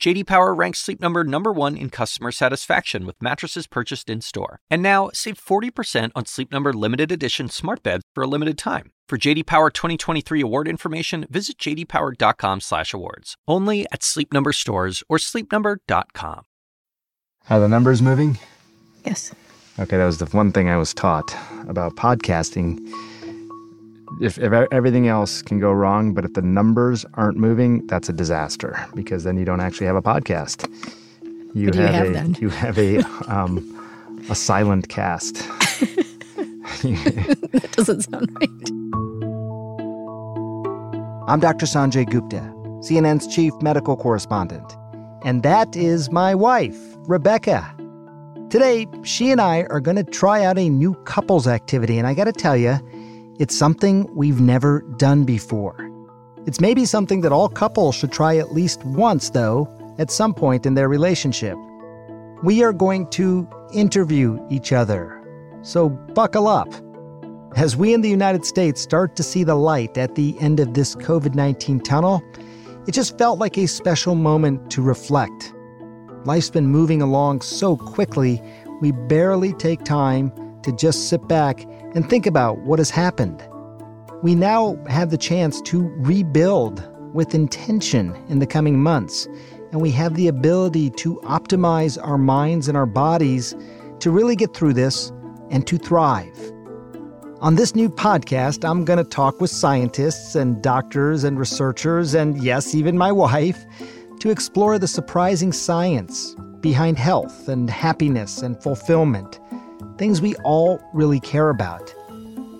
JD Power ranks Sleep Number number 1 in customer satisfaction with mattresses purchased in-store. And now, save 40% on Sleep Number limited edition smart beds for a limited time. For JD Power 2023 award information, visit jdpower.com/awards. Only at Sleep Number stores or sleepnumber.com. Are the numbers moving? Yes. Okay, that was the one thing I was taught about podcasting if, if everything else can go wrong, but if the numbers aren't moving, that's a disaster because then you don't actually have a podcast. You, have, have, a then? you have a um, a silent cast. that doesn't sound right. I'm Dr. Sanjay Gupta, CNN's chief medical correspondent, and that is my wife, Rebecca. Today, she and I are going to try out a new couples activity, and I got to tell you it's something we've never done before. It's maybe something that all couples should try at least once, though, at some point in their relationship. We are going to interview each other. So buckle up. As we in the United States start to see the light at the end of this COVID 19 tunnel, it just felt like a special moment to reflect. Life's been moving along so quickly, we barely take time to just sit back and think about what has happened. We now have the chance to rebuild with intention in the coming months, and we have the ability to optimize our minds and our bodies to really get through this and to thrive. On this new podcast, I'm going to talk with scientists and doctors and researchers, and yes, even my wife, to explore the surprising science behind health and happiness and fulfillment things we all really care about.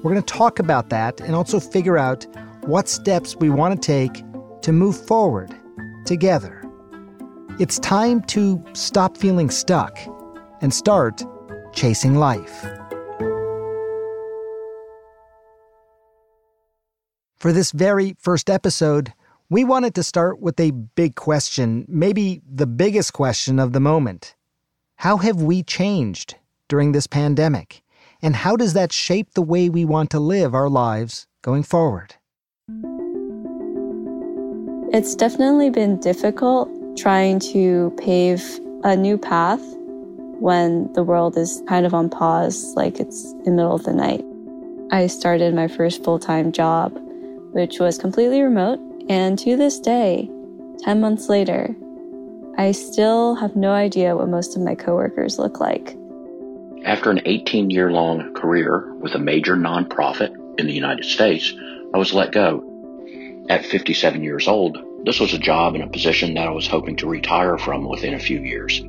We're going to talk about that and also figure out what steps we want to take to move forward together. It's time to stop feeling stuck and start chasing life. For this very first episode, we wanted to start with a big question, maybe the biggest question of the moment. How have we changed during this pandemic? And how does that shape the way we want to live our lives going forward? It's definitely been difficult trying to pave a new path when the world is kind of on pause, like it's in the middle of the night. I started my first full time job, which was completely remote, and to this day, 10 months later, I still have no idea what most of my coworkers look like. After an 18 year long career with a major nonprofit in the United States, I was let go. At 57 years old, this was a job and a position that I was hoping to retire from within a few years.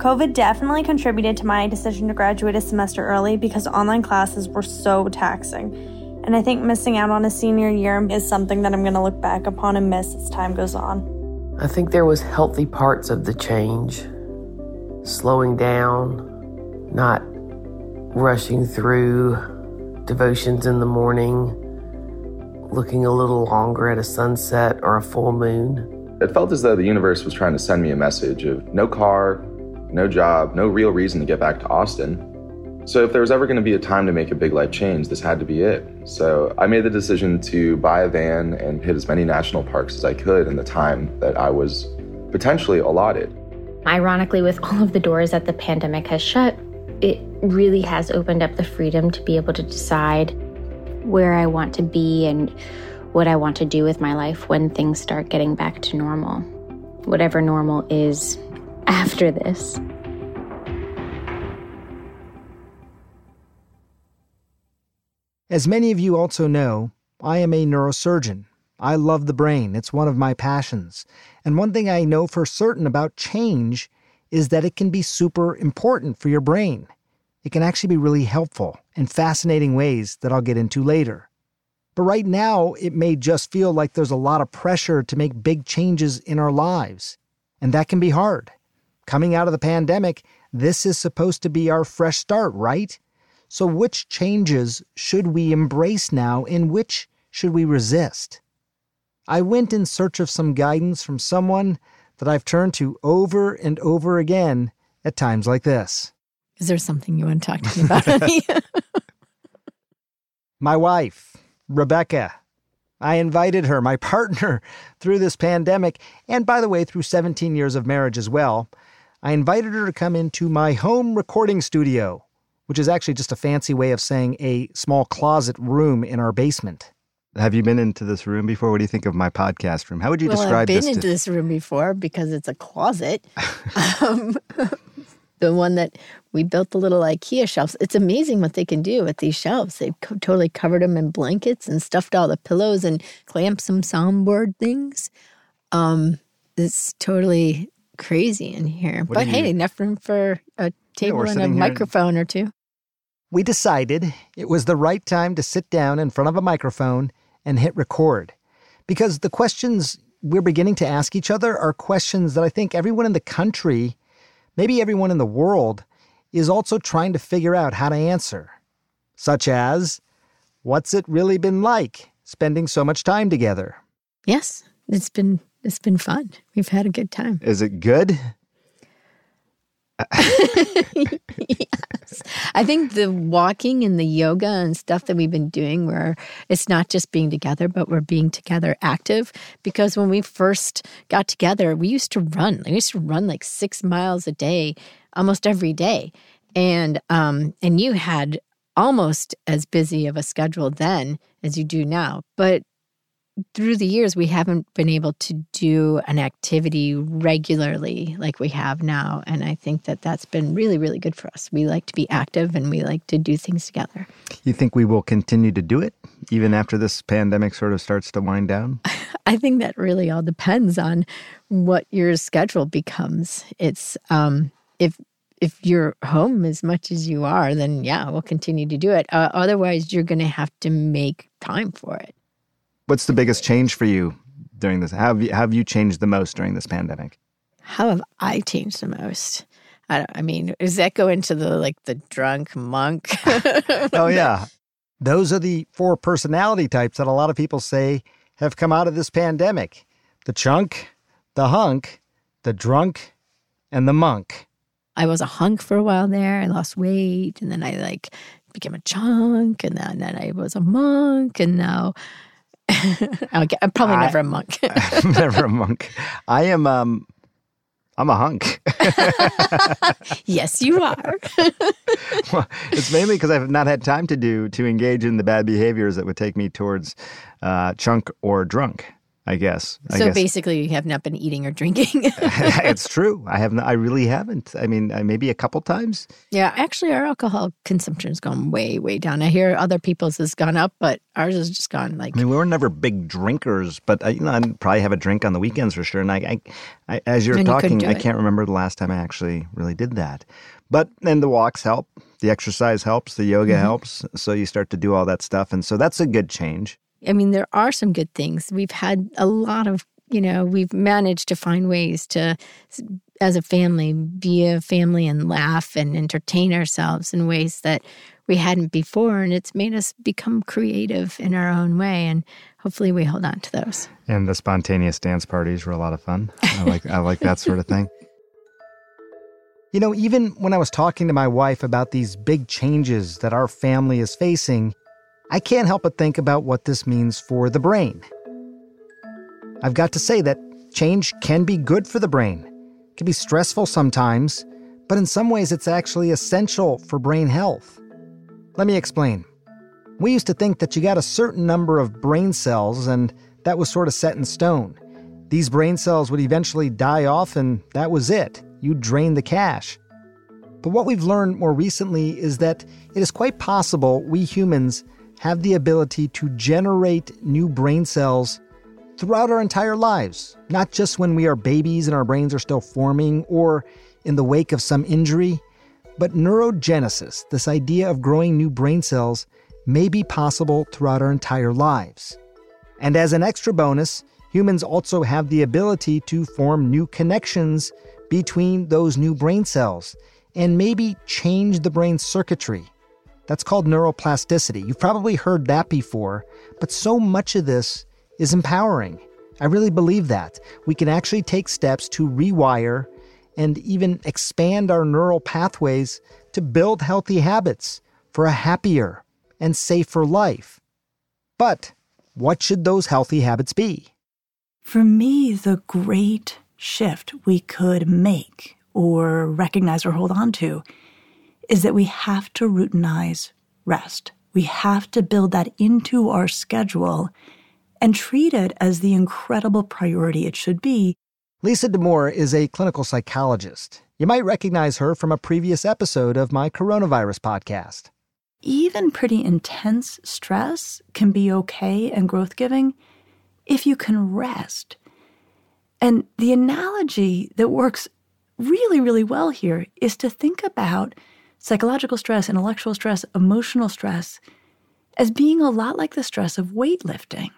COVID definitely contributed to my decision to graduate a semester early because online classes were so taxing. And I think missing out on a senior year is something that I'm going to look back upon and miss as time goes on. I think there was healthy parts of the change. Slowing down, not rushing through devotions in the morning, looking a little longer at a sunset or a full moon. It felt as though the universe was trying to send me a message of no car, no job, no real reason to get back to Austin. So, if there was ever going to be a time to make a big life change, this had to be it. So, I made the decision to buy a van and hit as many national parks as I could in the time that I was potentially allotted. Ironically, with all of the doors that the pandemic has shut, it really has opened up the freedom to be able to decide where I want to be and what I want to do with my life when things start getting back to normal. Whatever normal is after this. As many of you also know, I am a neurosurgeon. I love the brain, it's one of my passions. And one thing I know for certain about change is that it can be super important for your brain. It can actually be really helpful in fascinating ways that I'll get into later. But right now, it may just feel like there's a lot of pressure to make big changes in our lives. And that can be hard. Coming out of the pandemic, this is supposed to be our fresh start, right? So, which changes should we embrace now and which should we resist? I went in search of some guidance from someone that I've turned to over and over again at times like this. Is there something you want to talk to me about, my wife, Rebecca. I invited her, my partner, through this pandemic, and by the way, through 17 years of marriage as well. I invited her to come into my home recording studio, which is actually just a fancy way of saying a small closet room in our basement. Have you been into this room before? What do you think of my podcast room? How would you well, describe this? I've been this? into to- this room before because it's a closet. um, the one that we built the little IKEA shelves. It's amazing what they can do with these shelves. They've co- totally covered them in blankets and stuffed all the pillows and clamped some soundboard things. Um, it's totally crazy in here. What but hey, you- enough room for a table we're and a microphone or two. We decided it was the right time to sit down in front of a microphone and hit record. Because the questions we're beginning to ask each other are questions that I think everyone in the country, maybe everyone in the world, is also trying to figure out how to answer. Such as, what's it really been like spending so much time together? Yes, it's been it's been fun. We've had a good time. Is it good? I think the walking and the yoga and stuff that we've been doing where it's not just being together, but we're being together active. Because when we first got together, we used to run. We used to run like six miles a day, almost every day. And um, and you had almost as busy of a schedule then as you do now. But through the years, we haven't been able to do an activity regularly like we have now. And I think that that's been really, really good for us. We like to be active and we like to do things together. You think we will continue to do it even after this pandemic sort of starts to wind down? I think that really all depends on what your schedule becomes. It's um, if if you're home as much as you are, then yeah, we'll continue to do it. Uh, otherwise, you're going to have to make time for it. What's the biggest change for you during this? How have you, how have you changed the most during this pandemic? How have I changed the most? I, don't, I mean, does that go into the like the drunk monk? Oh, yeah. Those are the four personality types that a lot of people say have come out of this pandemic the chunk, the hunk, the drunk, and the monk. I was a hunk for a while there. I lost weight, and then I like became a chunk, and then, then I was a monk, and now Get, I'm probably I- never a monk. I'm never a monk. I am. Um, I'm a hunk. yes, you are. well, it's mainly because I've not had time to do to engage in the bad behaviors that would take me towards uh, chunk or drunk. I guess. I so guess. basically, you have not been eating or drinking. it's true. I have. Not, I really haven't. I mean, uh, maybe a couple times. yeah, actually, our alcohol consumption's gone way, way down. I hear other people's has gone up, but ours has just gone like I mean, we were never big drinkers, but I, you know, I'd probably have a drink on the weekends for sure. And I, I, I as you're And talking, do I can't remember the last time I actually really did that. But then the walks help, the exercise helps, the yoga Mm-hmm. helps. So you start to do all that stuff, and so that's a good change. I mean, there are some good things. We've had a lot of, you know, we've managed to find ways to, as a family, be a family and laugh and entertain ourselves in ways that we hadn't before. And it's made us become creative in our own way. And hopefully we hold on to those. And the spontaneous dance parties were a lot of fun. I like I like that sort of thing. You know, even when I was talking to my wife about these big changes that our family is facing, I can't help but think about what this means for the brain. I've got to say that change can be good for the brain. It can be stressful sometimes, but in some ways it's actually essential for brain health. Let me explain. We used to think that you got a certain number of brain cells and that was sort of set in stone. These brain cells would eventually die off and that was it. You drain the cash. But what we've learned more recently is that it is quite possible we humans have the ability to generate new brain cells throughout our entire lives, not just when we are babies and our brains are still forming or in the wake of some injury, but neurogenesis, this idea of growing new brain cells, may be possible throughout our entire lives. And as an extra bonus, humans also have the ability to form new connections between those new brain cells and maybe change the brain circuitry. That's called neuroplasticity. You've probably heard that before, but so much of this is empowering. I really believe that. We can actually take steps to rewire and even expand our neural pathways to build healthy habits for a happier and safer life. But what should those healthy habits be? For me, the great shift we could make or recognize or hold on to is that we have to routinize rest. We have to build that into our schedule and treat it as the incredible priority it should be. Lisa Damour is a clinical psychologist. You might recognize her from a previous episode of my coronavirus podcast. Even pretty intense stress can be okay and growth giving if you can rest. And the analogy that works really, really well here is to think about psychological stress, intellectual stress, emotional stress as being a lot like the stress of weightlifting.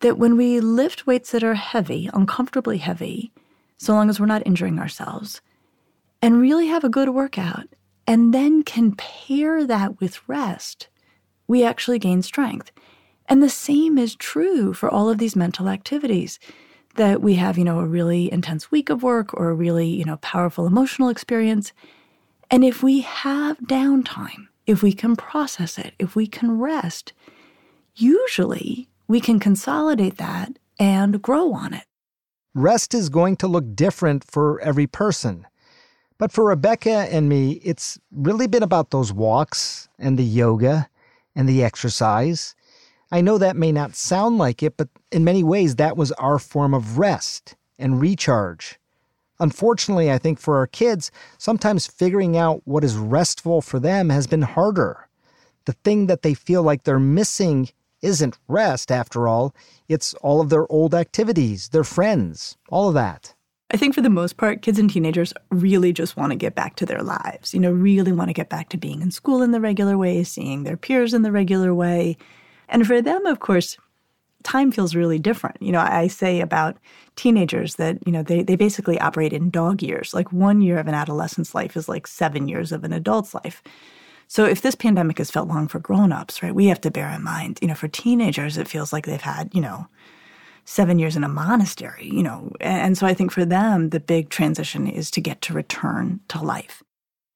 That when we lift weights that are heavy, uncomfortably heavy, so long as we're not injuring ourselves, and really have a good workout, and then can pair that with rest, we actually gain strength. And the same is true for all of these mental activities that we have, you know, a really intense week of work or a really, you know, powerful emotional experience. And if we have downtime, if we can process it, if we can rest, usually we can consolidate that and grow on it. Rest is going to look different for every person. But for Rebecca and me, it's really been about those walks and the yoga and the exercise I know that may not sound like it, but in many ways, that was our form of rest and recharge. Unfortunately, I think for our kids, sometimes figuring out what is restful for them has been harder. The thing that they feel like they're missing isn't rest, after all, it's all of their old activities, their friends, all of that. I think for the most part, kids and teenagers really just want to get back to their lives, you know, really want to get back to being in school in the regular way, seeing their peers in the regular way, and for them, of course, time feels really different. You know, I say about teenagers that, you know, they, they basically operate in dog years. Like one year of an adolescent's life is like seven years of an adult's life. So if this pandemic has felt long for grown-ups, right, we have to bear in mind, you know, for teenagers, it feels like they've had, you know, seven years in a monastery, you know. And so I think for them, the big transition is to get to return to life.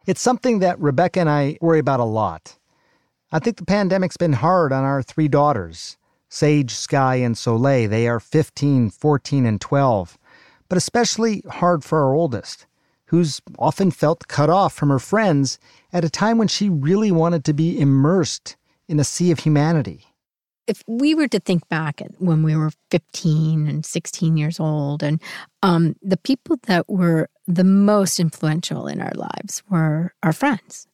It's something that Rebecca and I worry about a lot. I think the pandemic's been hard on our three daughters Sage, Sky, and Soleil. They are 15, 14, and 12, but especially hard for our oldest, who's often felt cut off from her friends at a time when she really wanted to be immersed in a sea of humanity. If we were to think back when we were 15 and 16 years old, and um, the people that were the most influential in our lives were our friends.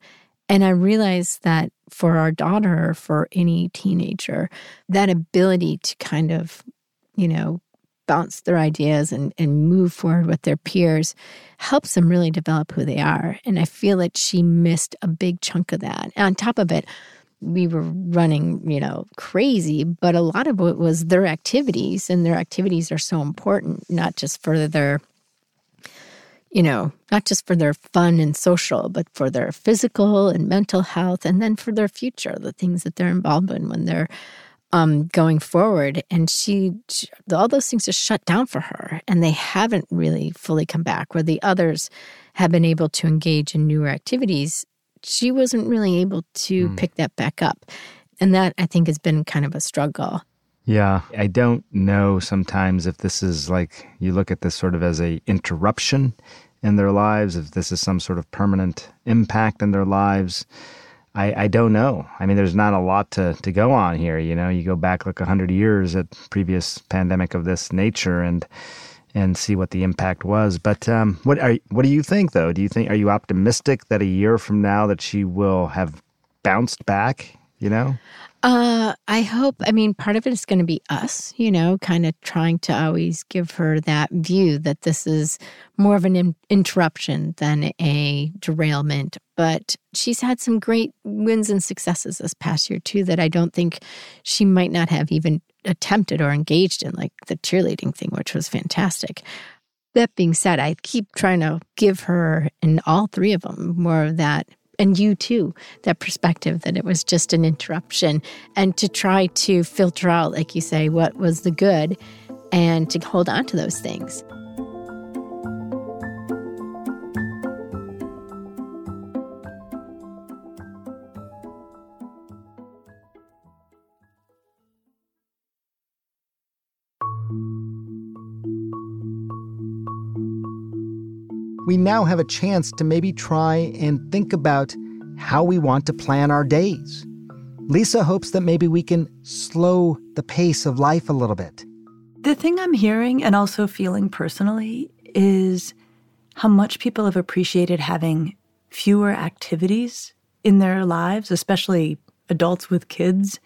And I realized that for our daughter, or for any teenager, that ability to kind of, you know, bounce their ideas and, and move forward with their peers helps them really develop who they are. And I feel that she missed a big chunk of that. And on top of it, we were running, you know, crazy, but a lot of it was their activities, and their activities are so important, not just for their you know, not just for their fun and social, but for their physical and mental health, and then for their future, the things that they're involved in when they're um, going forward. And she, she, all those things just shut down for her, and they haven't really fully come back. Where the others have been able to engage in newer activities, she wasn't really able to mm. pick that back up. And that I think has been kind of a struggle. Yeah, I don't know sometimes if this is like you look at this sort of as a interruption in their lives, if this is some sort of permanent impact in their lives. I, I don't know. I mean, there's not a lot to, to go on here. You know, you go back like 100 years at previous pandemic of this nature and and see what the impact was. But um, what are what do you think though? Do you think are you optimistic that a year from now that she will have bounced back? You know, uh, I hope. I mean, part of it is going to be us, you know, kind of trying to always give her that view that this is more of an in- interruption than a derailment. But she's had some great wins and successes this past year, too, that I don't think she might not have even attempted or engaged in, like the cheerleading thing, which was fantastic. That being said, I keep trying to give her, in all three of them, more of that and you too, that perspective that it was just an interruption, and to try to filter out, like you say, what was the good and to hold on to those things. Now have a chance to maybe try and think about how we want to plan our days. Lisa hopes that maybe we can slow the pace of life a little bit. The thing I'm hearing and also feeling personally is how much people have appreciated having fewer activities in their lives, especially adults with kids.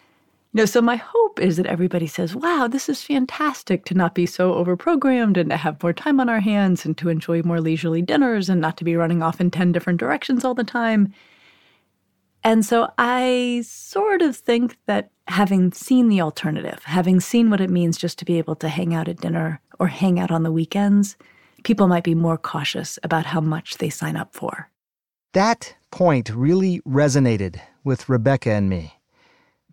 Know, so my hope is that everybody says, wow, this is fantastic to not be so overprogrammed and to have more time on our hands and to enjoy more leisurely dinners and not to be running off in 10 different directions all the time. And so I sort of think that having seen the alternative, having seen what it means just to be able to hang out at dinner or hang out on the weekends, people might be more cautious about how much they sign up for. That point really resonated with Rebecca and me.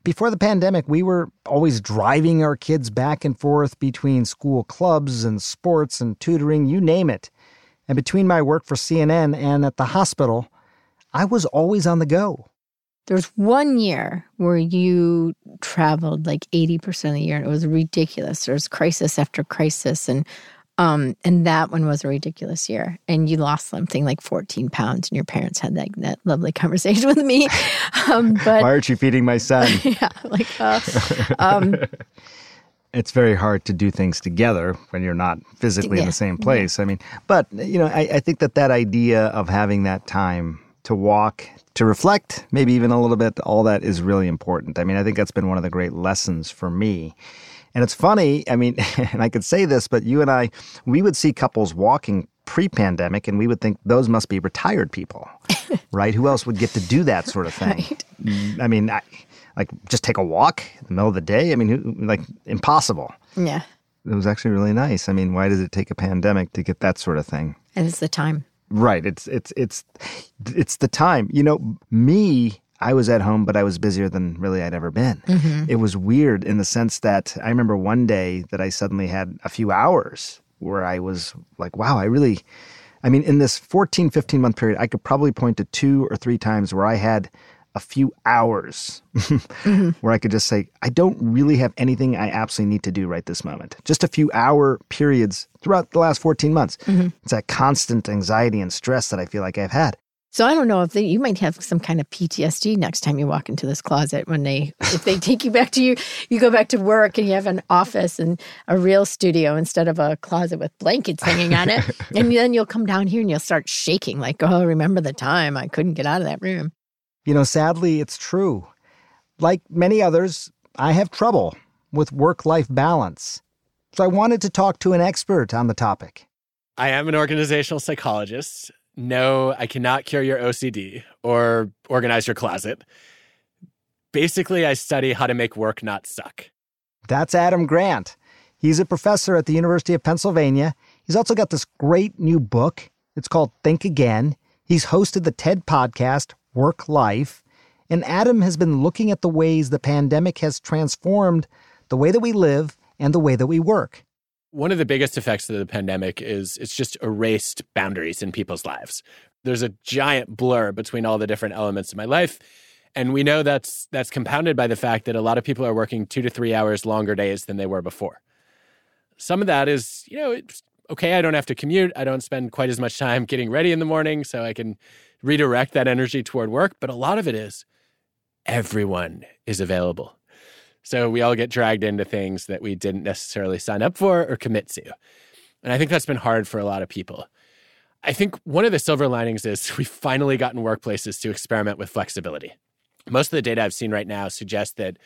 Before the pandemic, we were always driving our kids back and forth between school clubs and sports and tutoring, you name it. And between my work for CNN and at the hospital, I was always on the go. There's one year where you traveled like 80% of the year and it was ridiculous. There was crisis after crisis. And um, and that one was a ridiculous year. And you lost something like 14 pounds, and your parents had that, that lovely conversation with me. Um, but why aren't you feeding my son? yeah, like, uh, um, it's very hard to do things together when you're not physically yeah, in the same place. Yeah. I mean, but you know, I, I think that that idea of having that time to walk, to reflect, maybe even a little bit, all that is really important. I mean, I think that's been one of the great lessons for me and it's funny, I mean, and I could say this, but you and I, we would see couples walking pre pandemic and we would think those must be retired people, right? Who else would get to do that sort of thing? Right. Mm, I mean, I, like just take a walk in the middle of the day? I mean, who, like impossible. Yeah. It was actually really nice. I mean, why does it take a pandemic to get that sort of thing? And it's the time. Right. It's it's it's it's the time. You know, me I was at home, but I was busier than really I'd ever been. Mm-hmm. It was weird in the sense that I remember one day that I suddenly had a few hours where I was like, wow, I really, I mean, in this 14, 15 month period, I could probably point to two or three times where I had a few hours mm-hmm. where I could just say, I don't really have anything I absolutely need to do right this moment. Just a few hour periods throughout the last 14 months. Mm-hmm. It's that constant anxiety and stress that I feel like I've had. So I don't know if they, you might have some kind of PTSD next time you walk into this closet when they if they take you back to you you go back to work and you have an office and a real studio instead of a closet with blankets hanging on it and then you'll come down here and you'll start shaking like oh remember the time I couldn't get out of that room. You know sadly it's true. Like many others I have trouble with work-life balance. So I wanted to talk to an expert on the topic. I am an organizational psychologist no, I cannot cure your OCD or organize your closet. Basically, I study how to make work not suck. That's Adam Grant. He's a professor at the University of Pennsylvania. He's also got this great new book. It's called Think Again. He's hosted the TED podcast, Work Life. And Adam has been looking at the ways the pandemic has transformed the way that we live and the way that we work. One of the biggest effects of the pandemic is it's just erased boundaries in people's lives. There's a giant blur between all the different elements of my life. And we know that's that's compounded by the fact that a lot of people are working 2 to 3 hours longer days than they were before. Some of that is, you know, it's okay, I don't have to commute. I don't spend quite as much time getting ready in the morning so I can redirect that energy toward work, but a lot of it is everyone is available. So we all get dragged into things that we didn't necessarily sign up for or commit to. And I think that's been hard for a lot of people. I think one of the silver linings is we've finally gotten workplaces to experiment with flexibility. Most of the data I've seen right now suggests that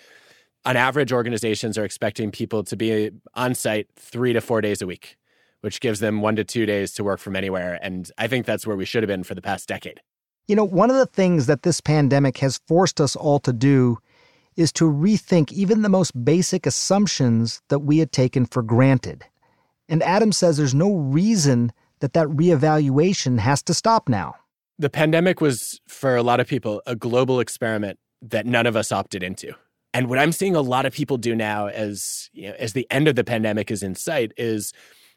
on average, organizations are expecting people to be on site three to four days a week, which gives them one to two days to work from anywhere. And I think that's where we should have been for the past decade. You know, one of the things that this pandemic has forced us all to do is to rethink even the most basic assumptions that we had taken for granted. And Adam says there's no reason that that reevaluation has to stop now. The pandemic was, for a lot of people, a global experiment that none of us opted into. And what I'm seeing a lot of people do now as you know, as the end of the pandemic is in sight is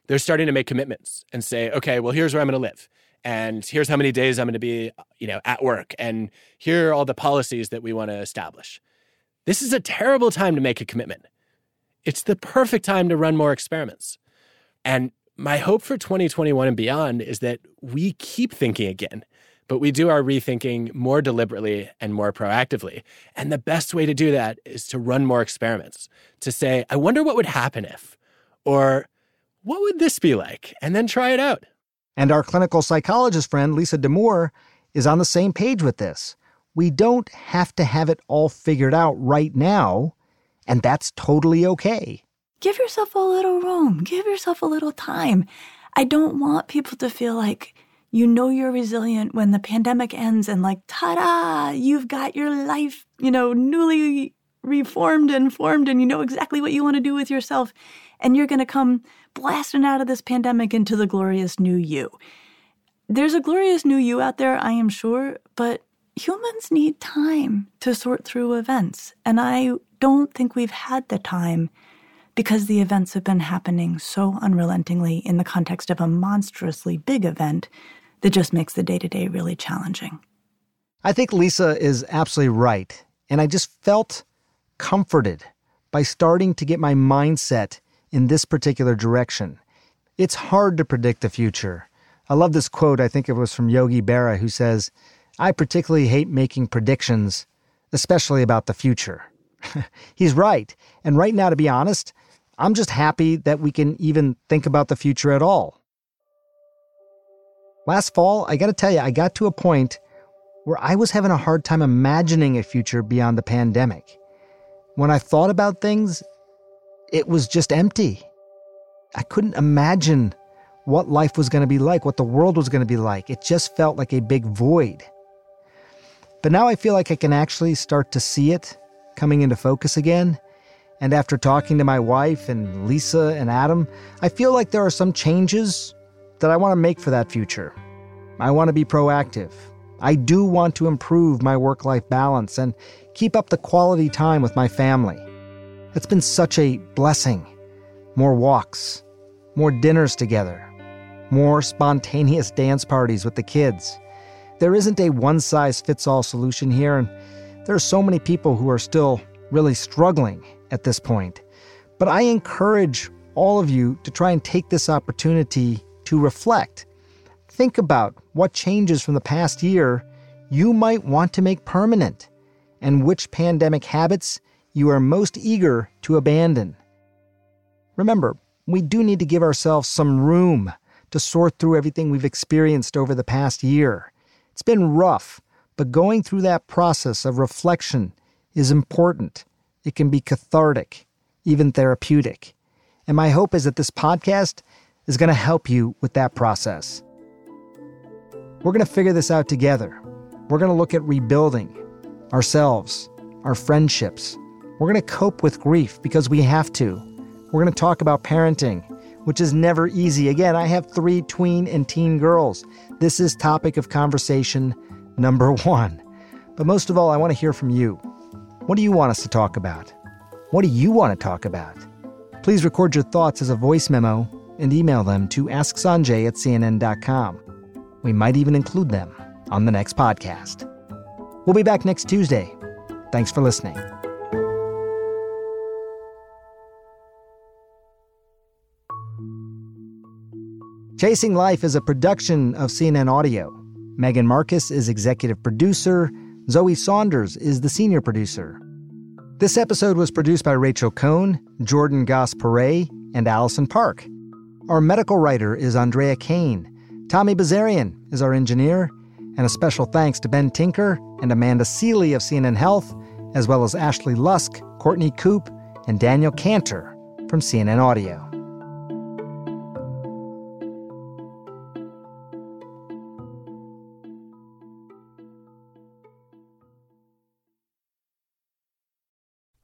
they're starting to make commitments and say, okay, well, here's where I'm going to live. And here's how many days I'm going to be, you know, at work. And here are all the policies that we want to establish. This is a terrible time to make a commitment. It's the perfect time to run more experiments. And my hope for 2021 and beyond is that we keep thinking again, but we do our rethinking more deliberately and more proactively. And the best way to do that is to run more experiments, to say, I wonder what would happen if, or what would this be like? And then try it out. And our clinical psychologist friend, Lisa Damour, is on the same page with this. We don't have to have it all figured out right now, and that's totally okay. Give yourself a little room, give yourself a little time. I don't want people to feel like you know you're resilient when the pandemic ends and, like, ta da, you've got your life, you know, newly reformed and formed, and you know exactly what you want to do with yourself and you're going to come blasting out of this pandemic into the glorious new you. There's a glorious new you out there, I am sure, but humans need time to sort through events. And I don't think we've had the time because the events have been happening so unrelentingly in the context of a monstrously big event that just makes the day to day really challenging. I think Lisa is absolutely right. And I just felt comforted by starting to get my mindset in this particular direction. It's hard to predict the future. I love this quote, I think it was from Yogi Berra, who says, I particularly hate making predictions, especially about the future. He's right. And right now, to be honest, I'm just happy that we can even think about the future at all. Last fall, I got to tell you, I got to a point where I was having a hard time imagining a future beyond the pandemic. When I thought about things, it was just empty. I couldn't imagine what life was going to be like, what the world was going to be like. It just felt like a big void. But now I feel like I can actually start to see it coming into focus again. And after talking to my wife and Lisa and Adam, I feel like there are some changes that I want to make for that future. I want to be proactive. I do want to improve my work life balance and keep up the quality time with my family. It's been such a blessing. More walks, more dinners together, more spontaneous dance parties with the kids. There isn't a one size fits all solution here, and there are so many people who are still really struggling at this point. But I encourage all of you to try and take this opportunity to reflect. Think about what changes from the past year you might want to make permanent, and which pandemic habits you are most eager to abandon. Remember, we do need to give ourselves some room to sort through everything we've experienced over the past year. It's been rough, but going through that process of reflection is important. It can be cathartic, even therapeutic. And my hope is that this podcast is going to help you with that process. We're going to figure this out together. We're going to look at rebuilding ourselves, our friendships, we're going to cope with grief because we have to. We're going to talk about parenting, which is never easy. Again, I have three tween and teen girls. This is topic of conversation number one. But most of all, I want to hear from you. What do you want us to talk about? What do you want to talk about? Please record your thoughts as a voice memo and email them to asksanjay at cnn.com. We might even include them on the next podcast. We'll be back next Tuesday. Thanks for listening. Chasing Life is a production of CNN Audio. Megan Marcus is executive producer. Zoe Saunders is the senior producer. This episode was produced by Rachel Cohn, Jordan Goss and Allison Park. Our medical writer is Andrea Kane. Tommy Bazarian is our engineer. And a special thanks to Ben Tinker and Amanda Sealy of CNN Health, as well as Ashley Lusk, Courtney Coupe, and Daniel Cantor from CNN Audio.